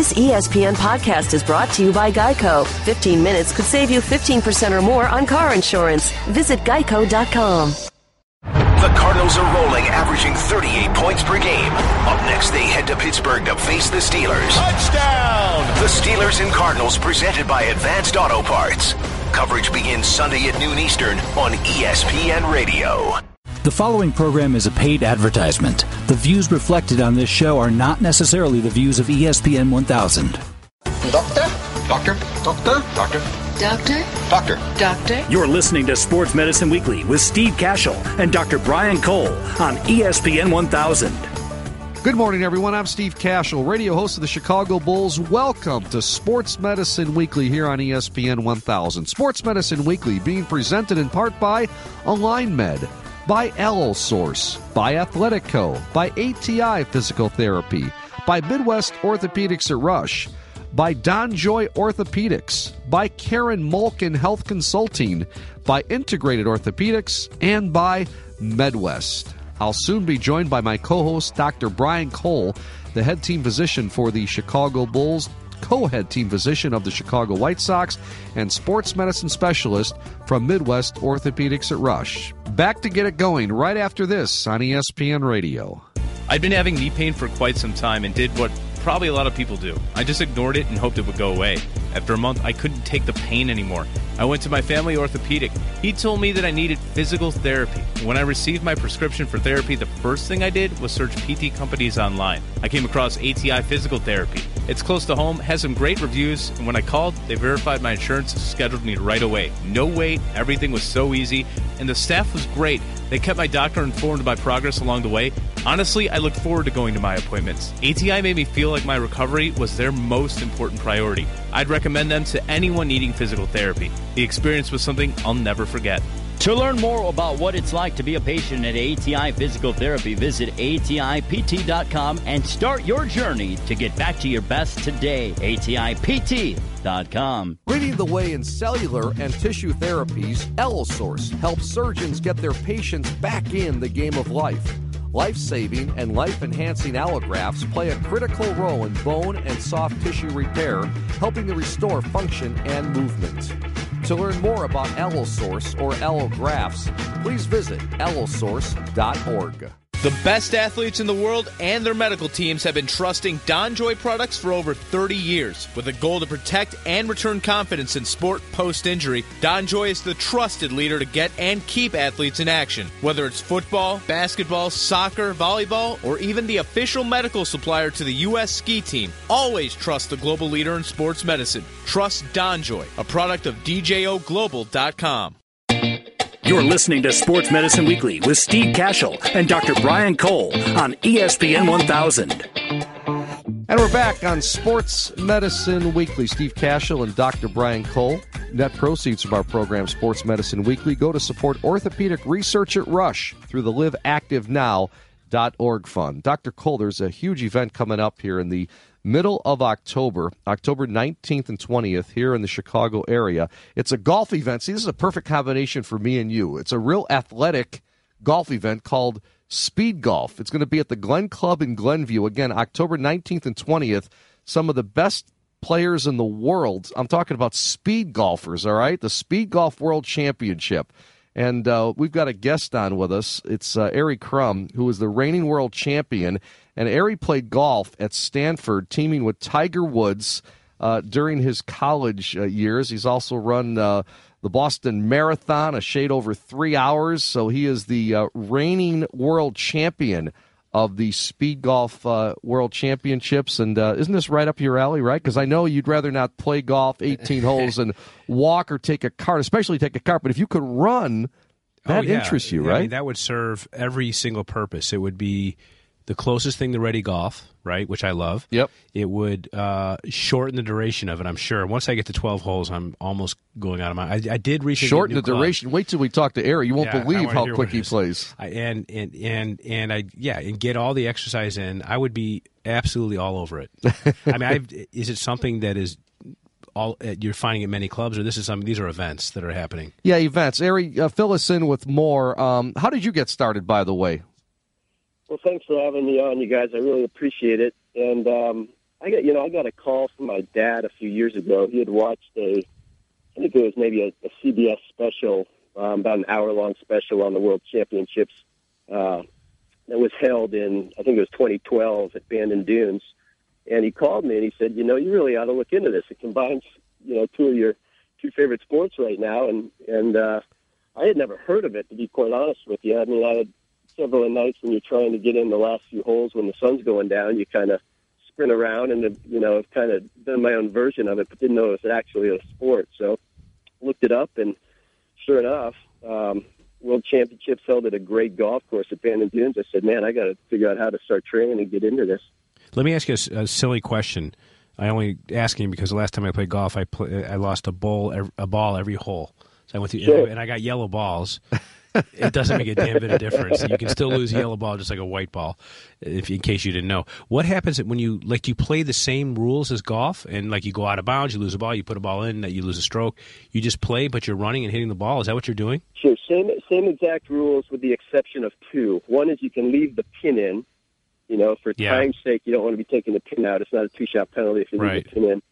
This ESPN podcast is brought to you by Geico. 15 minutes could save you 15% or more on car insurance. Visit geico.com. The Cardinals are rolling, averaging 38 points per game. Up next, they head to Pittsburgh to face the Steelers. Touchdown! The Steelers and Cardinals presented by Advanced Auto Parts. Coverage begins Sunday at noon Eastern on ESPN Radio. The following program is a paid advertisement. The views reflected on this show are not necessarily the views of ESPN 1000. Doctor? Doctor? Doctor? Doctor? Doctor? Doctor? Doctor? You're listening to Sports Medicine Weekly with Steve Kashul and Dr. Brian Cole on ESPN 1000. Good morning, everyone. I'm Steve Kashul, radio host of the Chicago Bulls. Welcome to Sports Medicine Weekly here on ESPN 1000. Sports Medicine Weekly being presented in part by Align By Source, by Athletico, by ATI Physical Therapy, by Midwest Orthopedics at Rush, by Don Joy Orthopedics, by Karen Malkin Health Consulting, by Integrated Orthopedics, and by MedWest. I'll soon be joined by my co host, Dr. Brian Cole, the head team physician for the Chicago Bulls, co head team physician of the Chicago White Sox, and sports medicine specialist from Midwest Orthopedics at Rush. Back to get it going right after this on ESPN Radio. I'd been having knee pain for quite some time and did what probably a lot of people do. I just ignored it and hoped it would go away. After a month, I couldn't take the pain anymore. I went to my family orthopedic. He told me that I needed physical therapy. When I received my prescription for therapy, the first thing I did was search PT companies online. I came across ATI Physical Therapy. It's close to home, has some great reviews, and when I called, they verified my insurance, scheduled me right away. No wait, everything was so easy, and the staff was great. They kept my doctor informed of my progress along the way. Honestly, I look forward to going to my appointments. ATI made me feel like my recovery was their most important priority. I'd recommend them to anyone needing physical therapy. The experience was something I'll never forget. To learn more about what it's like to be a patient at ATI Physical Therapy, visit ATIPT.com and start your journey to get back to your best today. ATIPT.com. Leading the way in cellular and tissue therapies, Allosource helps surgeons get their patients back in the game of life. Life saving and life enhancing allografts play a critical role in bone and soft tissue repair, helping to restore function and movement. To learn more about Allosource or allografts, please visit allosource.org. The best athletes in the world and their medical teams have been trusting DonJoy products for over 30 years. With a goal to protect and return confidence in sport post injury, DonJoy is the trusted leader to get and keep athletes in action. Whether it's football, basketball, soccer, volleyball, or even the official medical supplier to the U.S. ski team, always trust the global leader in sports medicine. Trust DonJoy, a product of DJOGlobal.com. You're listening to Sports Medicine Weekly with Steve Kashul and Dr. Brian Cole on ESPN 1000. And we're back on Sports Medicine Weekly. Steve Kashul and Dr. Brian Cole. Net proceeds from our program, Sports Medicine Weekly, go to support orthopedic research at Rush through the liveactivenow.org fund. Dr. Cole, there's a huge event coming up here in the middle of October, October 19th and 20th, here in the Chicago area. It's a golf event. See, this is a perfect combination for me and you. It's a real athletic golf event called Speed Golf. It's going to be at the Glen Club in Glenview. Again, October 19th and 20th. Some of the best players in the world. I'm talking about speed golfers, all right? The Speed Golf World Championship. And uh, we've got a guest on with us. It's uh, Ari Crum, who is the reigning world champion. And Ari played golf at Stanford, teaming with Tiger Woods uh, during his college uh, years. He's also run uh, the Boston Marathon, a shade over three hours. So he is the uh, reigning world champion of the Speed Golf uh, World Championships. And uh, isn't this right up your alley, right? Because I know you'd rather not play golf 18 holes and walk or take a cart, especially take a cart. But if you could run, that oh, yeah. interests you, Yeah, right? I mean, that would serve every single purpose. It would be the closest thing to ready golf, right? Which I love. Yep. It would uh, shorten the duration of it. I'm sure. Once I get to 12 holes, I'm almost going out of my. I, I did recently Shorten the club. duration. Wait till we talk to Ari. You won't Yeah, believe how quick he plays. I, and and and and I yeah, and get all the exercise in. I would be absolutely all over it. I mean, I've, is it something that is all uh, you're finding at many clubs, or this is something? These are events that are happening. Yeah, events. Ari, uh, fill us in with more. Um, how did you get started, by the way? Well, thanks for having me on, you guys. I really appreciate it. And um, I got you know I got a call from my dad a few years ago. He had watched a, I think it was maybe a, a CBS special, um, about an hour long special on the World Championships uh, that was held in I think it was 2012 at Bandon Dunes. And he called me and he said, you know, you really ought to look into this. It combines you know two of your two favorite sports right now, and and uh, I had never heard of it to be quite honest with you. I mean, I had several nights when you're trying to get in the last few holes when the sun's going down, you kind of sprint around and you know I've kind of done my own version of it, but didn't know it was actually a sport. So looked it up, and sure enough, um, World Championships held at a great golf course at Bandon Dunes. I said, man, I got to figure out how to start training and get into this. Let me ask you a, a silly question. I only asking because the last time I played golf, I play, I lost a bowl a ball every hole. So I went through Sure. and I got yellow balls. it doesn't make a damn bit of difference. You can still lose a yellow ball just like a white ball, if in case you didn't know. What happens when you like? You play the same rules as golf, and like you go out of bounds, you lose a ball, you put a ball in, that you lose a stroke. You just play, but you're running and hitting the ball. Is that what you're doing? Sure, same same exact rules with the exception of two. One is you can leave the pin in. You know, for Yeah. time's sake, you don't want to be taking the pin out. It's not a two shot penalty if you leave Right. the pin in.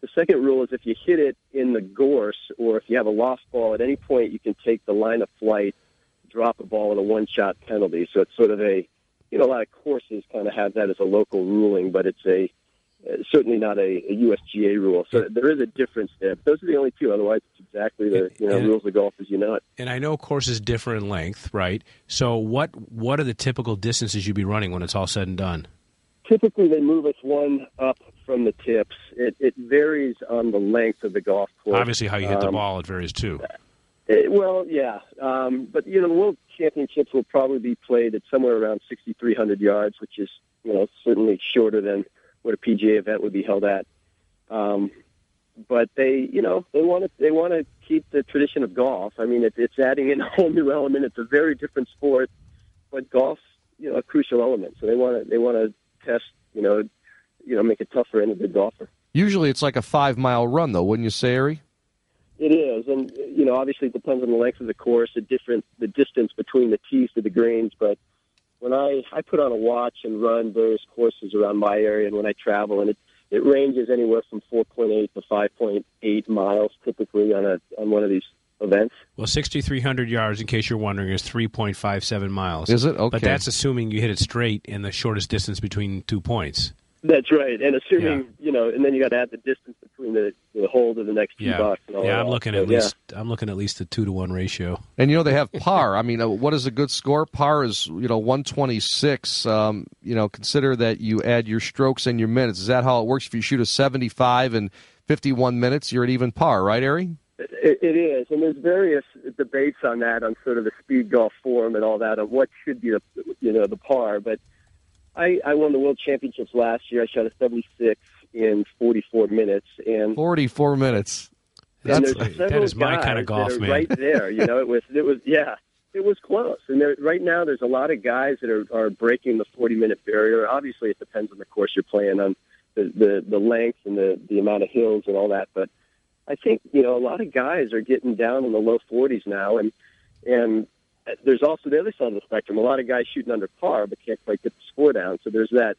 The second rule is if you hit it in the gorse or if you have a lost ball at any point, you can take the line of flight, drop a ball at a one shot penalty. So it's sort of a, you know, a lot of courses kind of have that as a local ruling, but it's a uh, certainly not a, a USGA rule. So there is a difference there. But those are the only two. Otherwise, it's exactly the you know And- rules of golf as you know it. And I know courses differ in length, right? So what what are the typical distances you'd be running when it's all said and done? Typically they move us one up from the tips. It, it varies on the length of the golf course. Obviously, how you hit the Um, ball it varies too. it- well, yeah, um, but you know the World Championships will probably be played at somewhere around 6,300 yards, which is you know certainly shorter than what a PGA event would be held at. Um, but they, you know, they want to they want to keep the tradition of golf. I mean, it, it's adding in a whole new element. It's a very different sport, but golf's you know a crucial element. So they want to they want to test, you know, you know, make it tough for any good golfer. Usually it's like a five mile run, though, wouldn't you say, Ari? It is, and you know, obviously it depends on the length of the course, the different the distance between the tees to the greens. But when I I put on a watch and run various courses around my area, and when I travel, and it it ranges anywhere from 4.8 to 5.8 miles typically on a on one of these events. Well, 6,300 yards, in case you're wondering, is 3.57 miles. Is it? Okay. But that's assuming you hit it straight in the shortest distance between two points. That's right, and assuming you know, and then you got to add the distance between the the hole to the next tee Yeah, box. And all yeah. I'm looking So, at yeah. least. I'm looking at least a two to one ratio. And you know they have par. I mean, uh, what is a good score? Par is you know 126. Um, you know, consider that you add your strokes and your minutes. Is that how it works? If you shoot a 75 in 51 minutes, you're at even par, right, Ari? It, it is, and there's various debates on that, on sort of the speed golf form and all that, of what should be the you know the par. But I, I won the world championships last year. I shot a 76 in 44 minutes, and 44 minutes. That's- that is my kind of golf, man. Right there, you know, it was it was yeah, it was close. And there, right now, there's a lot of guys that are are breaking the 40 minute barrier. Obviously, it depends on the course you're playing on, the the, the length and the the amount of hills and all that. But I think you know a lot of guys are getting down in the low 40s now, and and there's also the other side of the spectrum. A lot of guys shooting under par but can't quite get the score down. So there's that.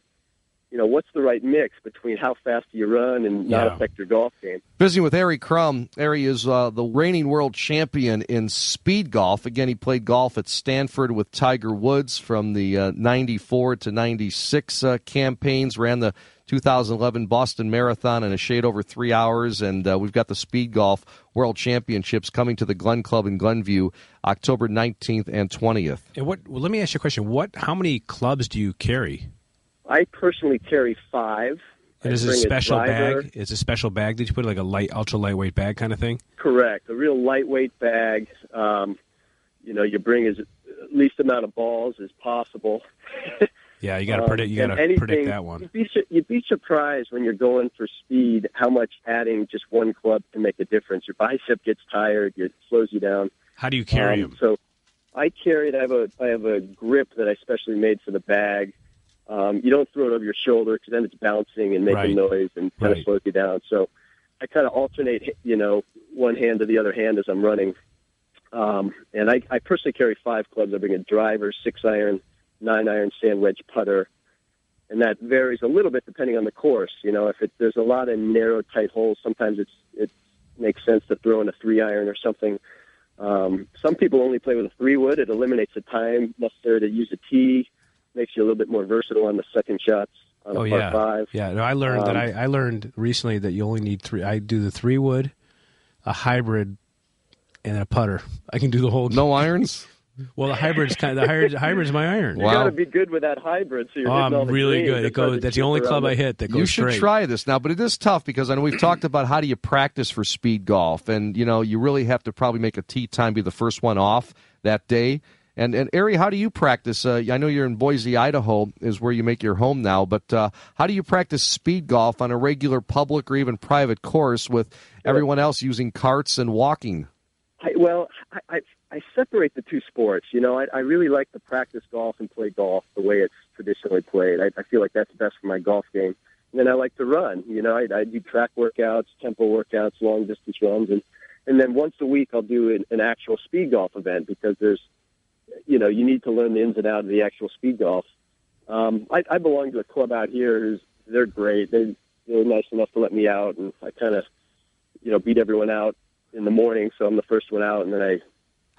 You know, what's the right mix between how fast do you run and not Yeah. affect your golf game? Visiting with Ari Crum. Ari is uh, the reigning world champion in speed golf. Again, he played golf at Stanford with Tiger Woods from the uh, 94 to 96 uh, campaigns, ran the 2011 Boston Marathon in a shade over three hours, and uh, we've got the Speed Golf World Championships coming to the Glen Club in Glenview October 19th and 20th. And what? Well, let me ask you a question. What? How many clubs do you carry? I personally carry five. And is it a special driver. bag? It's a special bag that you put like a light, ultra lightweight bag kind of thing. Correct. A real lightweight bag. Um, you know, you bring as least amount of balls as possible. Yeah, you got to Um, predict. You got to predict that one. You'd be, su- you'd be surprised when you're going for speed how much adding just one club can make a difference. Your bicep gets tired. It slows you down. How do you carry Um, them? So I carry it. I have a I have a grip that I specially made for the bag. Um, you don't throw it over your shoulder because then it's bouncing and making Right. noise and kind Right. of slows you down. So I kind of alternate, you know, one hand to the other hand as I'm running. Um, and I, I personally carry five clubs. I bring a driver, six iron, nine iron, sand wedge putter, and that varies a little bit depending on the course. You know, if it, there's a lot of narrow, tight holes, sometimes it's it makes sense to throw in a three iron or something. Um, some people only play with a three wood. It eliminates the time necessary to use a tee, makes you a little bit more versatile on the second shots. On oh a par yeah, five. yeah. No, I learned that Um, I, I learned recently that you only need three. I do the three wood, a hybrid, and a putter. I can do the whole. No irons. Well, the hybrid's kind of the hybrid. Hybrid's my iron. You got to be good with that hybrid. So you're Oh, hitting I'm really good. It goes. That's the only club I hit that goes you should straight. try this now, but it is tough because I know we've talked about how do you practice for speed golf, and you know you really have to probably make a tee time be the first one off that day. And and Ari, how do you practice? Uh, I know you're in Boise, Idaho, is where you make your home now. But uh, how do you practice speed golf on a regular public or even private course with everyone else using carts and walking? I, well, I, I I separate the two sports. You know, I, I really like to practice golf and play golf the way it's traditionally played. I, I feel like that's best for my golf game. And then I like to run. You know, I, I do track workouts, tempo workouts, long distance runs, and and then once a week I'll do an, an actual speed golf event because there's, you know, you need to learn the ins and outs of the actual speed golf. Um, I, I belong to a club out here who's they're great. They they're nice enough to let me out, and I kind of, you know, beat everyone out in the morning, so I'm the first one out, and then I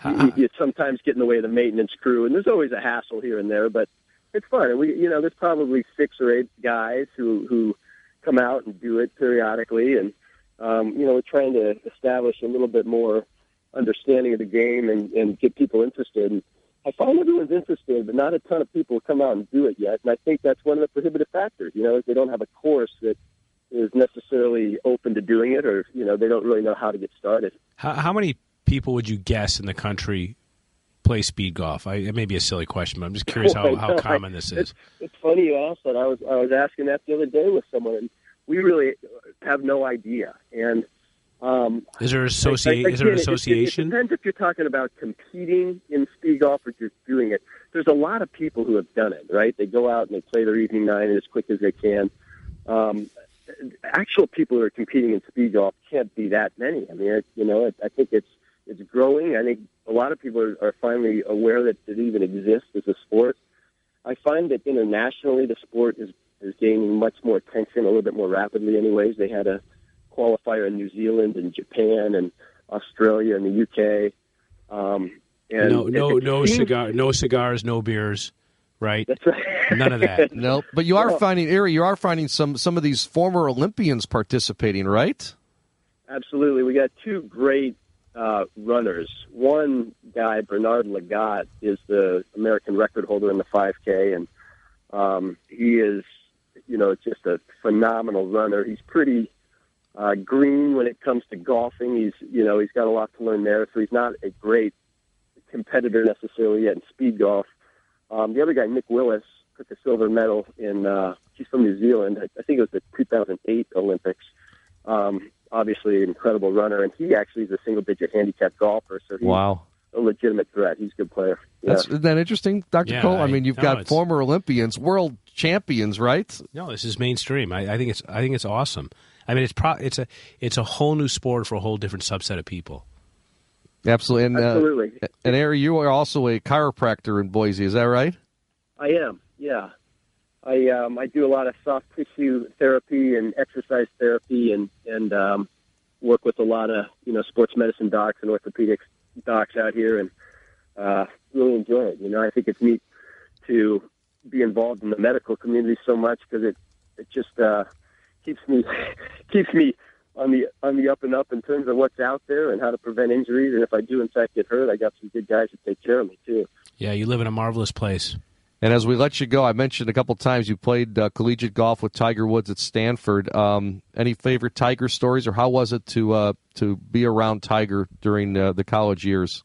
you, you sometimes get in the way of the maintenance crew, and there's always a hassle here and there, but it's fun. And we, you know, there's probably six or eight guys who who come out and do it periodically, and um, you know, we're trying to establish a little bit more understanding of the game and, and get people interested. And I find everyone's interested, but not a ton of people come out and do it yet. And I think that's one of the prohibitive factors. You know, they don't have a course that is necessarily open to doing it, or you know, they don't really know how to get started. How, how many people would you guess in the country play speed golf? I, it may be a silly question, but I'm just curious how, how common this is. It's, it's funny you asked that. I was I was asking that the other day with someone, and we really have no idea. And um, Is there associa- I- I- is there an again, it- it- association? It, depends if you're talking about competing in speed golf or just doing it. There's a lot of people who have done it, right? They go out and they play their evening nine as quick as they can. Um, actual people who are competing in speed golf can't be that many. I mean, it, you know, it, I think it's it's growing. I think a lot of people are, are finally aware that it even exists as a sport. I find that internationally the sport is is gaining much more attention a little bit more rapidly. Anyways, they had a qualifier in New Zealand and Japan and Australia and the UK. Um, and no, no, no seems- cigar, no cigars, no beers, right? That's right. None of that. No, but you are Well- finding, Ari, you are finding some some of these former Olympians participating, right? Absolutely. We got two great uh, runners. One guy, Bernard Lagat, is the American record holder in the 5K, and um, he is, you know, just a phenomenal runner. He's pretty uh, green when it comes to golfing. He's, you know, he's got a lot to learn there, so he's not a great competitor necessarily yet in speed golf. Um, the other guy, Nick Willis, took a silver medal in. Uh, he's from New Zealand. I, I think it was the 2008 Olympics. Um, obviously, an incredible runner, and he actually is a single-digit handicap golfer. So he's Wow. a legitimate threat. He's a good player. Yeah. That's isn't that interesting, Doctor Yeah, Cole. I, I- mean, you've no, got former Olympians, world champions, right? No, this is mainstream. I, I think it's I think it's awesome. I mean, it's pro, it's a it's a whole new sport for a whole different subset of people. Absolutely. And, uh, Absolutely. and Ari, you are also a chiropractor in Boise. Is that right? I am. Yeah. I um, I do a lot of soft tissue therapy and exercise therapy, and and um, work with a lot of you know sports medicine docs and orthopedics docs out here, and uh, really enjoy it. You know, I think it's neat to be involved in the medical community so much because it it just uh, keeps me keeps me on the on the up and up in terms of what's out there and how to prevent injuries. And if I do in fact get hurt, I got some good guys that take care of me too. Yeah, you live in a marvelous place. And as we let you go, I mentioned a couple times you played uh, collegiate golf with Tiger Woods at Stanford. Um, any favorite Tiger stories, or how was it to uh, to be around Tiger during uh, the college years?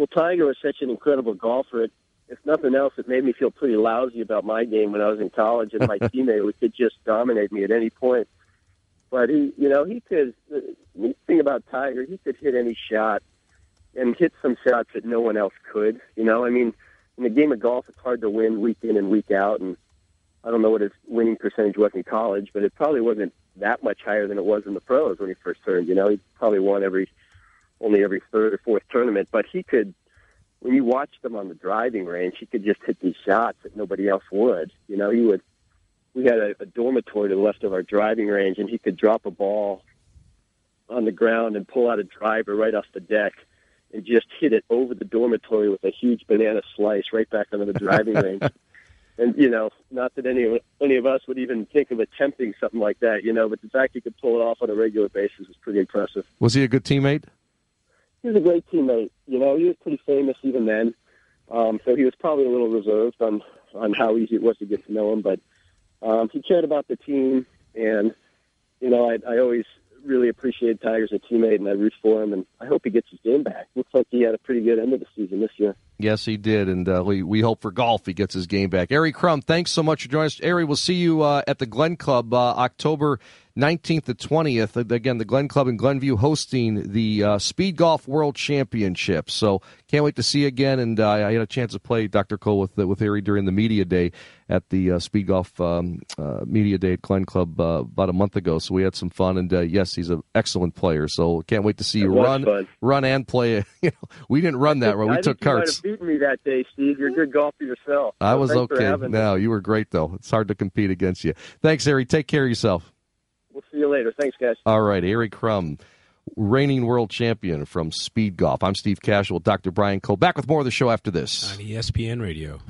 well, Tiger was such an incredible golfer. It, if nothing else, it made me feel pretty lousy about my game when I was in college, and my teammate could just dominate me at any point. But he, you know, he could. The neat thing about Tiger, he could hit any shot and hit some shots that no one else could. You know, I mean, in the game of golf, it's hard to win week in and week out, and I don't know what his winning percentage was in college, but it probably wasn't that much higher than it was in the pros when he first turned. You know, he probably won every only every third or fourth tournament, but he could. When you watched him on the driving range, he could just hit these shots that nobody else would. You know, he would we had a, a dormitory to the left of our driving range, and he could drop a ball on the ground and pull out a driver right off the deck and just hit it over the dormitory with a huge banana slice right back onto the driving range. And you know, not that any of any of us would even think of attempting something like that, you know, but the fact he could pull it off on a regular basis was pretty impressive. Was he a good teammate? He was a great teammate. You know, he was pretty famous even then, um, so he was probably a little reserved on on how easy it was to get to know him. But um, he cared about the team, and you know, I, I always appreciate Tiger's a teammate, and I root for him, and I hope he gets his game back. Looks like he had a pretty good end of the season this year. Yes, he did, and uh, we, we hope for golf he gets his game back. Ari Crum, thanks so much for joining us. Ari, we'll see you uh, at the Glen Club uh, October 19th to 20th. Again, the Glen Club in Glenview hosting the uh, Speed Golf World Championship. So can't wait to see you again. And uh, I had a chance to play Dr. Cole with with Ari during the media day at the uh, Speed Golf um, uh, Media Day at Glen Club uh, about a month ago. So we had some fun. And uh, yes, he's an excellent player. So can't wait to see you run, fun. run and play. you know, we didn't run that right. We I took you carts. might have beaten me that day, Steve. You're a good golfer yourself. I was okay. having me. No, you were great though. It's hard to compete against you. Thanks, Ari. Take care of yourself. We'll see you later. Thanks, guys. All right, Ari Crum, reigning world champion from Speed Golf. I'm Steve Kashul, Dr. Brian Cole. Back with more of the show after this. on ESPN Radio.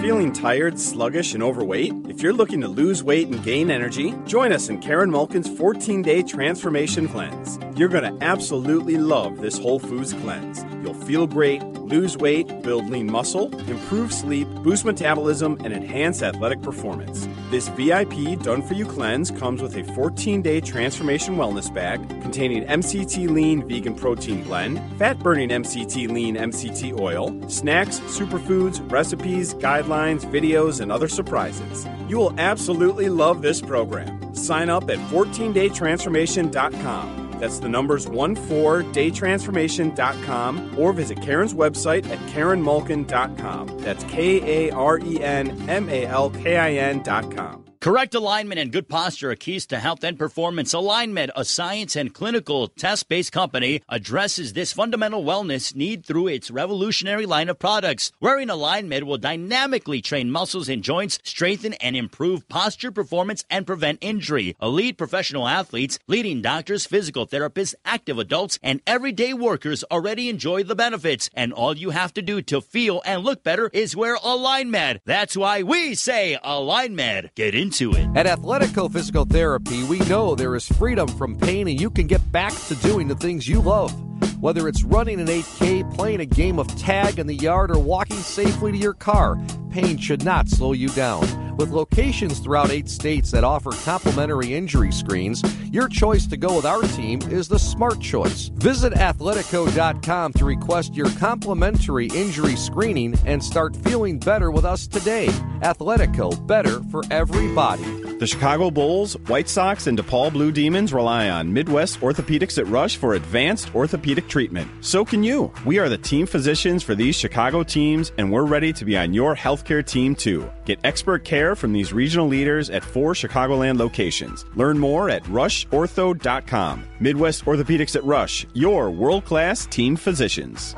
Feeling tired, sluggish, and overweight? If you're looking to lose weight and gain energy, join us in Karen Malkin's 14 day transformation cleanse. You're going to absolutely love this Whole Foods cleanse. You'll feel great, lose weight, build lean muscle, improve sleep, boost metabolism, and enhance athletic performance. This VIP done for you cleanse comes with a 14 day transformation wellness bag containing MCT lean vegan protein blend, fat burning MCT lean MCT oil, snacks, superfoods, recipes, guidelines, videos, and other surprises. You will absolutely love this program. Sign up at 14daytransformation.com. That's the numbers 14daytransformation.com or visit Karen's website at karenmalkin.com. That's K A R E N M A L K I N.com. Correct alignment and good posture are keys to health and performance. AlignMed, a science and clinical test based company, addresses this fundamental wellness need through its revolutionary line of products. Wearing AlignMed will dynamically train muscles and joints, strengthen and improve posture performance, and prevent injury. Elite professional athletes, leading doctors, physical therapists, active adults, and everyday workers already enjoy the benefits. And all you have to do to feel and look better is wear AlignMed. That's why we say AlignMed. Get into it. At Athletico Physical Therapy, we know there is freedom from pain and you can get back to doing the things you love. Whether it's running an 8K, playing a game of tag in the yard, or walking safely to your car, pain should not slow you down. With locations throughout eight states that offer complimentary injury screens, your choice to go with our team is the smart choice. Visit athletico.com to request your complimentary injury screening and start feeling better with us today. Athletico, better for everybody. The Chicago Bulls, White Sox, and DePaul Blue Demons rely on Midwest Orthopedics at Rush for advanced orthopedic treatment. So can you. We are the team physicians for these Chicago teams, and we're ready to be on your healthcare team too. Get expert care from these regional leaders at four Chicagoland locations. Learn more at rushortho.com. Midwest Orthopedics at Rush, your world class team physicians.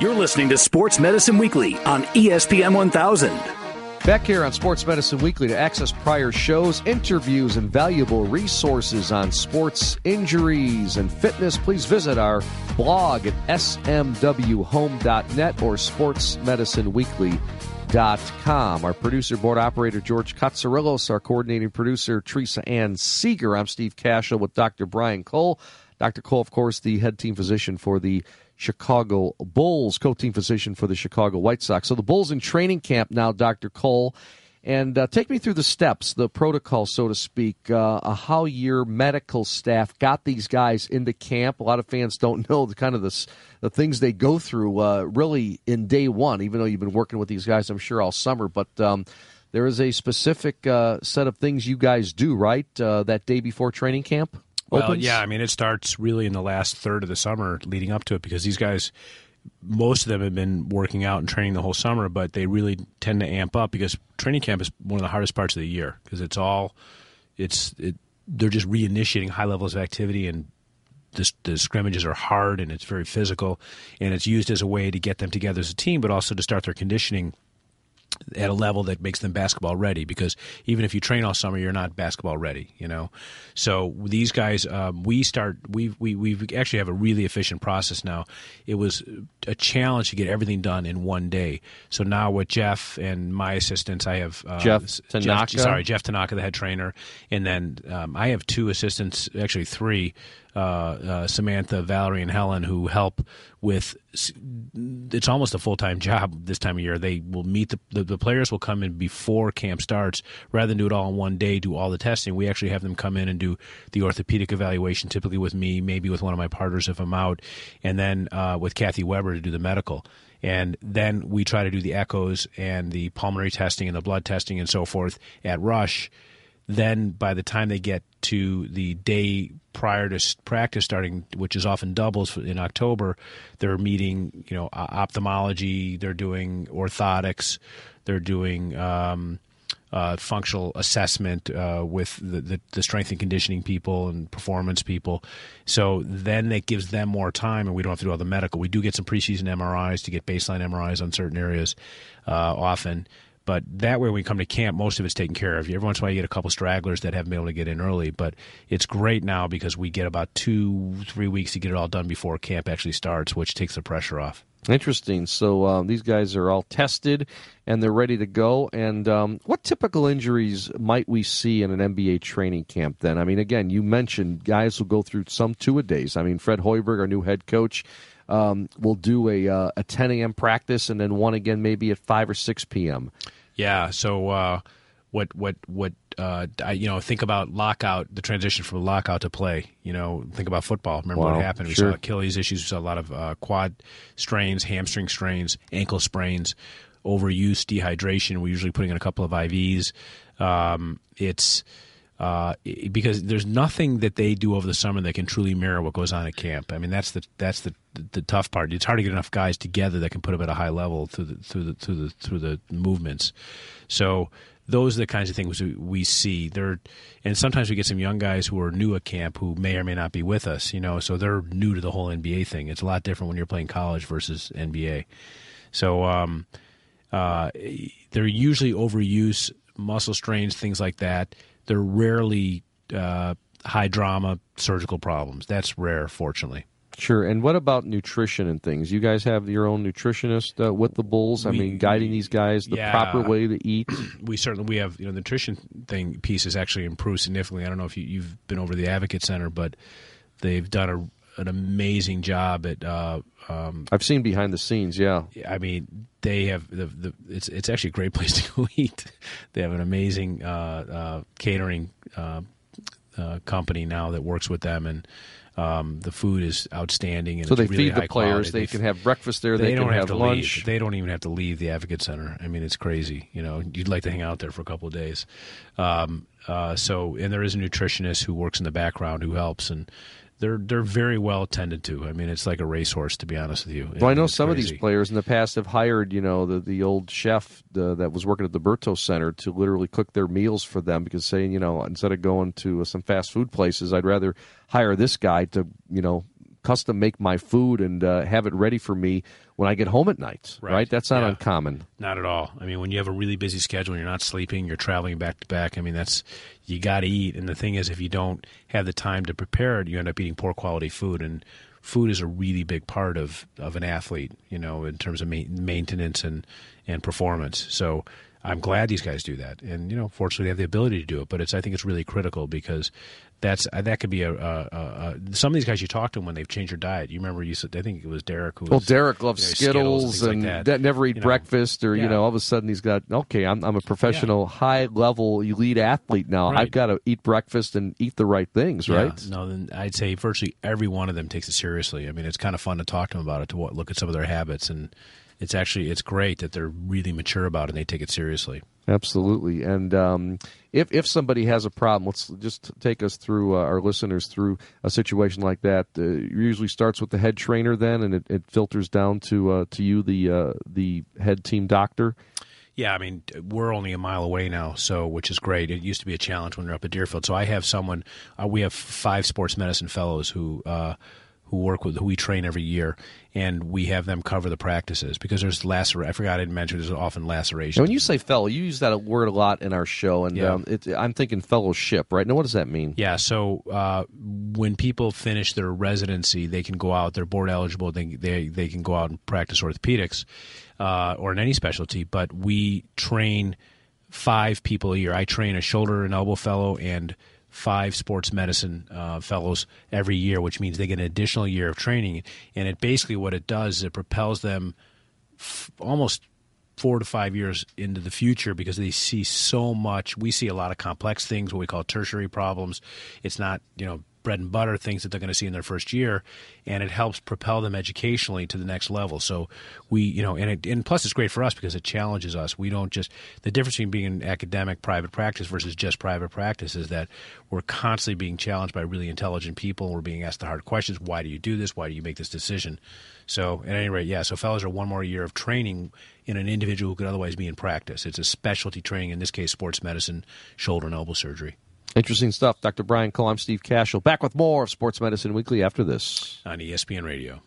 You're listening to Sports Medicine Weekly on ESPN 1000. Back here on Sports Medicine Weekly to access prior shows, interviews, and valuable resources on sports injuries and fitness, please visit our blog at smwhome.net or sportsmedicineweekly.com. Our producer, board operator George Katsarillos, our coordinating producer Teresa Ann Seeger. I'm Steve Kashul with Dr. Brian Cole. Dr. Cole, of course, the head team physician for the Chicago Bulls, co team physician for the Chicago White Sox. So the Bulls in training camp now, Dr. Cole. And uh, take me through the steps, the protocol, so to speak, uh, how your medical staff got these guys into camp. A lot of fans don't know the kind of the, the things they go through uh, really in day one, even though you've been working with these guys, I'm sure, all summer. But um, there is a specific uh, set of things you guys do, right, uh, that day before training camp? Well, opens? yeah, I mean, it starts really in the last third of the summer leading up to it because these guys, most of them have been working out and training the whole summer, but they really tend to amp up because training camp is one of the hardest parts of the year because it's all, it's, it, they're just reinitiating high levels of activity and the, the scrimmages are hard and it's very physical and it's used as a way to get them together as a team, but also to start their conditioning at a level that makes them basketball ready because even if you train all summer you're not basketball ready you know? So these guys um, we start we we we actually have a really efficient process now. It was a challenge to get everything done in one day. So now with jeff and my assistants i have uh, Jeff Tanaka? sorry jeff tanaka the head trainer. And then um, i have two assistants actually three Samantha, Valerie, and Helen, who help with. It's almost a full time job this time of year. They will meet the, the the players will come in before camp starts, rather than do it all in one day. Do all the testing. We actually have them come in and do the orthopedic evaluation, typically with me, maybe with one of my partners if I'm out, and then uh, with Kathy Weber to do the medical and then we try to do the echoes and the pulmonary testing and the blood testing and so forth at Rush. Then by the time they get to the day prior to practice starting, which is often doubles in October, they're meeting, you know, ophthalmology, they're doing orthotics, they're doing um, uh, functional assessment uh, with the, the, the, strength and conditioning people and performance people. So then that gives them more time, and we don't have to do all the medical. We do get some preseason MRIs to get baseline MRIs on certain areas uh, often. But that way, when we come to camp, most of it's taken care of. Every once in a while, you get a couple stragglers that haven't been able to get in early. But it's great now because we get about two, three weeks to get it all done before camp actually starts, which takes the pressure off. Interesting. So um, these guys are all tested and they're ready to go. And um, what typical injuries might we see in an NBA training camp then? I mean, again, you mentioned guys will go through some two a days. I mean, Fred Hoiberg, our new head coach, um, will do a, uh, a 10 a.m. practice and then one again maybe at 5 or 6 p.m. Yeah. So uh, what what what uh, I, you know think about lockout, the transition from lockout to play. You know, think about football. Remember wow, what happened? We sure. saw Achilles issues. We saw a lot of uh, quad strains, hamstring strains, ankle sprains, overuse, dehydration. We're usually putting in a couple of IVs. Um, it's uh, because there's nothing that they do over the summer that can truly mirror what goes on at camp. I mean, that's the that's the the tough part. It's hard to get enough guys together that can put them at a high level through the through the through the through the movements. So those are the kinds of things we see. There, and sometimes we get some young guys who are new at camp who may or may not be with us. You know, so they're new to the whole NBA thing. It's a lot different when you're playing college versus NBA. So um, uh, they're usually overuse, muscle strains, things like that they're rarely uh, high drama surgical problems. That's rare, fortunately. Sure. And what about nutrition and things? You guys have your own nutritionist uh, with the Bulls. I We- mean, guiding these guys the Yeah. proper way to eat. we certainly we have you know the nutrition thing piece has actually improved significantly. I don't know if you, you've been over to the Advocate Center, but they've done a, an amazing job at. Uh, um, I've seen behind the scenes. Yeah. I mean, they have the, the it's it's actually a great place to go eat. They have an amazing uh, uh, catering uh, uh, company now that works with them, and um, the food is outstanding. And So they really feed the players. quality. They can have breakfast there. They, don't can have, have to lunch. leave. They don't even have to leave the Advocate Center. I mean, it's crazy. You know, you'd like to hang out there for a couple of days. Um, uh, so, and there is a nutritionist who works in the background who helps, and they're they're very well attended to. I mean, it's like a racehorse, to be honest with you. Well, I know It's some of these players in the past have hired, you know, the the old chef uh, that was working at the Berto Center to literally cook their meals for them because saying, you know, instead of going to some fast food places, I'd rather hire this guy to, you know, custom make my food and uh, have it ready for me when I get home at night. Right? That's not Yeah. uncommon. Not at all. I mean, when you have a really busy schedule and you're not sleeping, you're traveling back to back. I mean, that's you got to eat. And the thing is, if you don't have the time to prepare it, you end up eating poor quality food. And food is a really big part of of an athlete. You know, in terms of ma- maintenance and and performance. So. I'm glad these guys do that, and you know, fortunately, they have the ability to do it. But it's, I think, it's really critical because that's uh, that could be a, a, a, a some of these guys you talk to them when they've changed their diet. You remember you said I think it was Derrick who was Well, Derrick loves you know, Skittles, things and like that. never eat You know, breakfast, or you know, all of a sudden he's got okay. I'm I'm a professional, high level, elite athlete now. Right. I've got to eat breakfast and eat the right things, Yeah, right? No, then I'd say virtually every one of them takes it seriously. I mean, it's kind of fun to talk to them about it, to look at some of their habits, and it's actually it's great that they're really mature about it and they take it seriously. Absolutely. And um, if if somebody has a problem, let's just take us through uh, our listeners through a situation like that. Uh, usually starts with the head trainer, then, and it, it filters down to uh, to you, the uh, the head team doctor. Yeah, I mean, we're only a mile away now, so which is great. It used to be a challenge when we are up at Deerfield. So I have someone. Uh, we have five sports medicine fellows who uh, who work with who we train every year, and we have them cover the practices because there's lacer. I forgot I didn't mention there's often laceration. When you say fellow, you use that word a lot in our show, and Yeah. um, it, I'm thinking fellowship, right? Now, what does that mean? Yeah, so uh, when people finish their residency, they can go out. They're board eligible. They they, they can go out and practice orthopedics uh, or in any specialty. But we train five people a year. I train a shoulder and elbow fellow and five sports medicine uh, fellows every year, which means they get an additional year of training. And it basically what it does is it propels them f- almost four to five years into the future because they see so much. We see a lot of complex things, what we call tertiary problems. It's not, you know, bread and butter things that they're going to see in their first year, and it helps propel them educationally to the next level. So we, you know, and it, and plus it's great for us because it challenges us. We don't just the difference between being an academic private practice versus just private practice is that we're constantly being challenged by really intelligent people. We're being asked the hard questions. Why do you do this? Why do you make this decision? So at any rate, yeah. So fellows are one more year of training in an individual who could otherwise be in practice. It's a specialty training, in this case, sports medicine, shoulder and elbow surgery. Interesting stuff. Dr. Brian Cole, I'm Steve Kashul. Back with more of Sports Medicine Weekly after this. On ESPN Radio.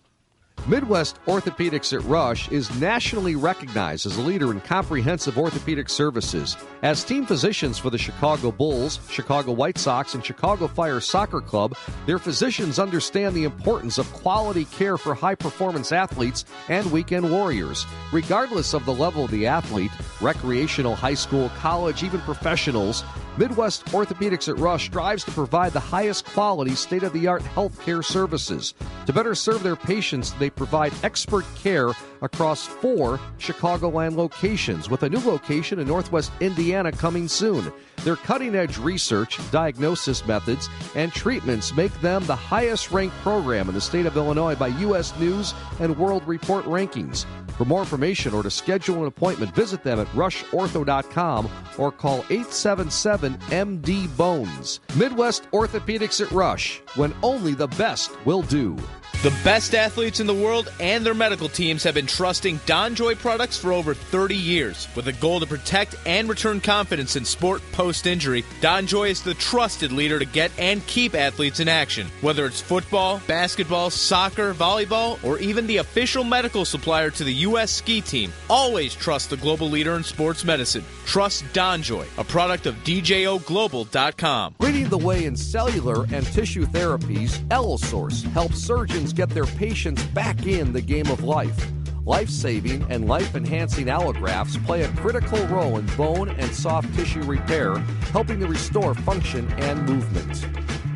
Midwest Orthopedics at Rush is nationally recognized as a leader in comprehensive orthopedic services. As team physicians for the Chicago Bulls, Chicago White Sox, and Chicago Fire Soccer Club, their physicians understand the importance of quality care for high performance athletes and weekend warriors. Regardless of the level of the athlete, recreational, high school, college, even professionals, Midwest Orthopedics at Rush strives to provide the highest quality, state of the art healthcare services. To better serve their patients, they provide expert care across four Chicagoland locations, with a new location in Northwest Indiana coming soon. Their cutting edge research, diagnosis methods, and treatments make them the highest ranked program in the state of Illinois by U.S. News and World Report rankings. For more information or to schedule an appointment, visit them at rushortho.com or call 877 MD Bones. Midwest Orthopedics at Rush, when only the best will do. The best athletes in the world and their medical teams have been trusting Donjoy products for over 30 years. With a goal to protect and return confidence in sport post injury, Donjoy is the trusted leader to get and keep athletes in action. Whether it's football, basketball, soccer, volleyball, or even the official medical supplier to the U.S. ski team, always trust the global leader in sports medicine. Trust Donjoy, a product of DJOGlobal.com. Leading the way in cellular and tissue therapies, Allosource helps surgeons get their patients back in the game of life. Life saving and life enhancing allografts play a critical role in bone and soft tissue repair, helping to restore function and movement.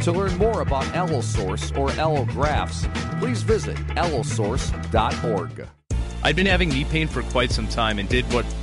To learn more about Allosource or allografts, please visit allosource.org. I'd been having knee pain for quite some time and did what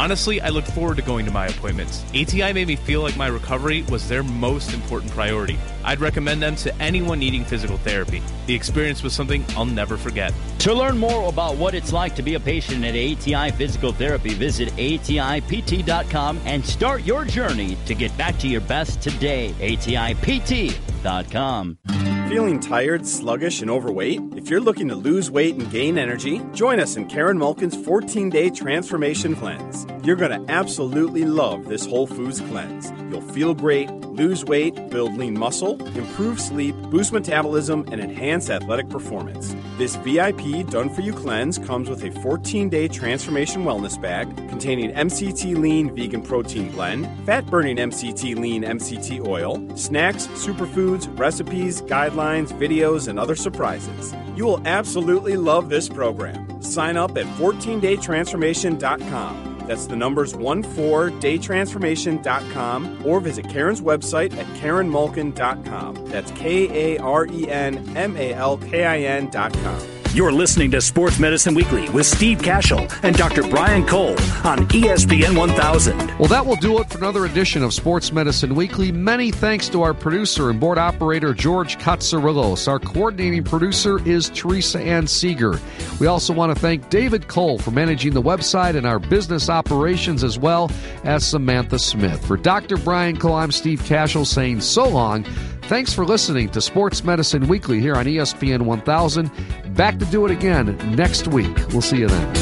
Honestly, I look forward to going to my appointments. ATI made me feel like my recovery was their most important priority. I'd recommend them to anyone needing physical therapy. The experience was something I'll never forget. To learn more about what it's like to be a patient at ATI Physical Therapy, visit ATIPT.com and start your journey to get back to your best today. ATIPT.com. Feeling tired, sluggish, and overweight? If you're looking to lose weight and gain energy, join us in Karen Malkin's 14 day transformation cleanse. You're going to absolutely love this Whole Foods cleanse. You'll feel great, lose weight, build lean muscle, improve sleep, boost metabolism, and enhance athletic performance. This VIP Done For You cleanse comes with a 14 day transformation wellness bag containing MCT Lean Vegan Protein Blend, fat burning MCT Lean MCT Oil, snacks, superfoods, recipes, guidelines, videos, and other surprises. You will absolutely love this program. Sign up at 14daytransformation.com. That's the numbers 14daytransformation.com or visit Karen's website at karenmalkin.com. That's K A R E N M A L K I N.com. You're listening to Sports Medicine Weekly with Steve Kashul and Dr. Brian Cole on ESPN 1000. Well, that will do it for another edition of Sports Medicine Weekly. Many thanks to our producer and board operator, George Katsarillos. Our coordinating producer is Teresa Ann Seeger. We also want to thank David Cole for managing the website and our business operations, as well as Samantha Smith. For Dr. Brian Cole, I'm Steve Kashul saying so long. Thanks for listening to Sports Medicine Weekly here on ESPN 1000. Back to do it again next week. We'll see you then.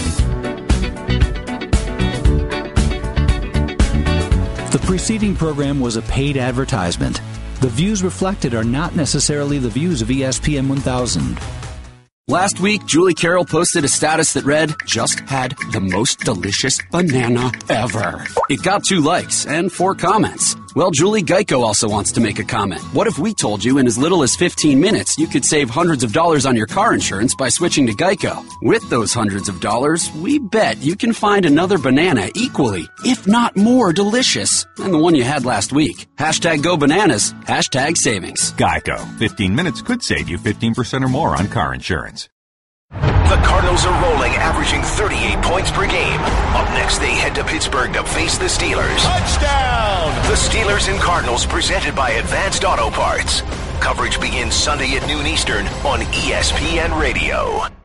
The preceding program was a paid advertisement. The views reflected are not necessarily the views of ESPN 1000. Last week, Julie Carroll posted a status that read, Just had the most delicious banana ever. It got two likes and four comments. Well, Julie Geico also wants to make a comment. What if we told you in as little as 15 minutes you could save hundreds of dollars on your car insurance by switching to Geico? With those hundreds of dollars, we bet you can find another banana equally, if not more delicious than the one you had last week. Hashtag go bananas, hashtag savings. Geico. 15 minutes could save you 15% or more on car insurance. The Cardinals are rolling, averaging 38 points per game. Up next, they head to Pittsburgh to face the Steelers. Touchdown! The Steelers and Cardinals presented by Advance Auto Parts. Coverage begins Sunday at noon Eastern on ESPN Radio.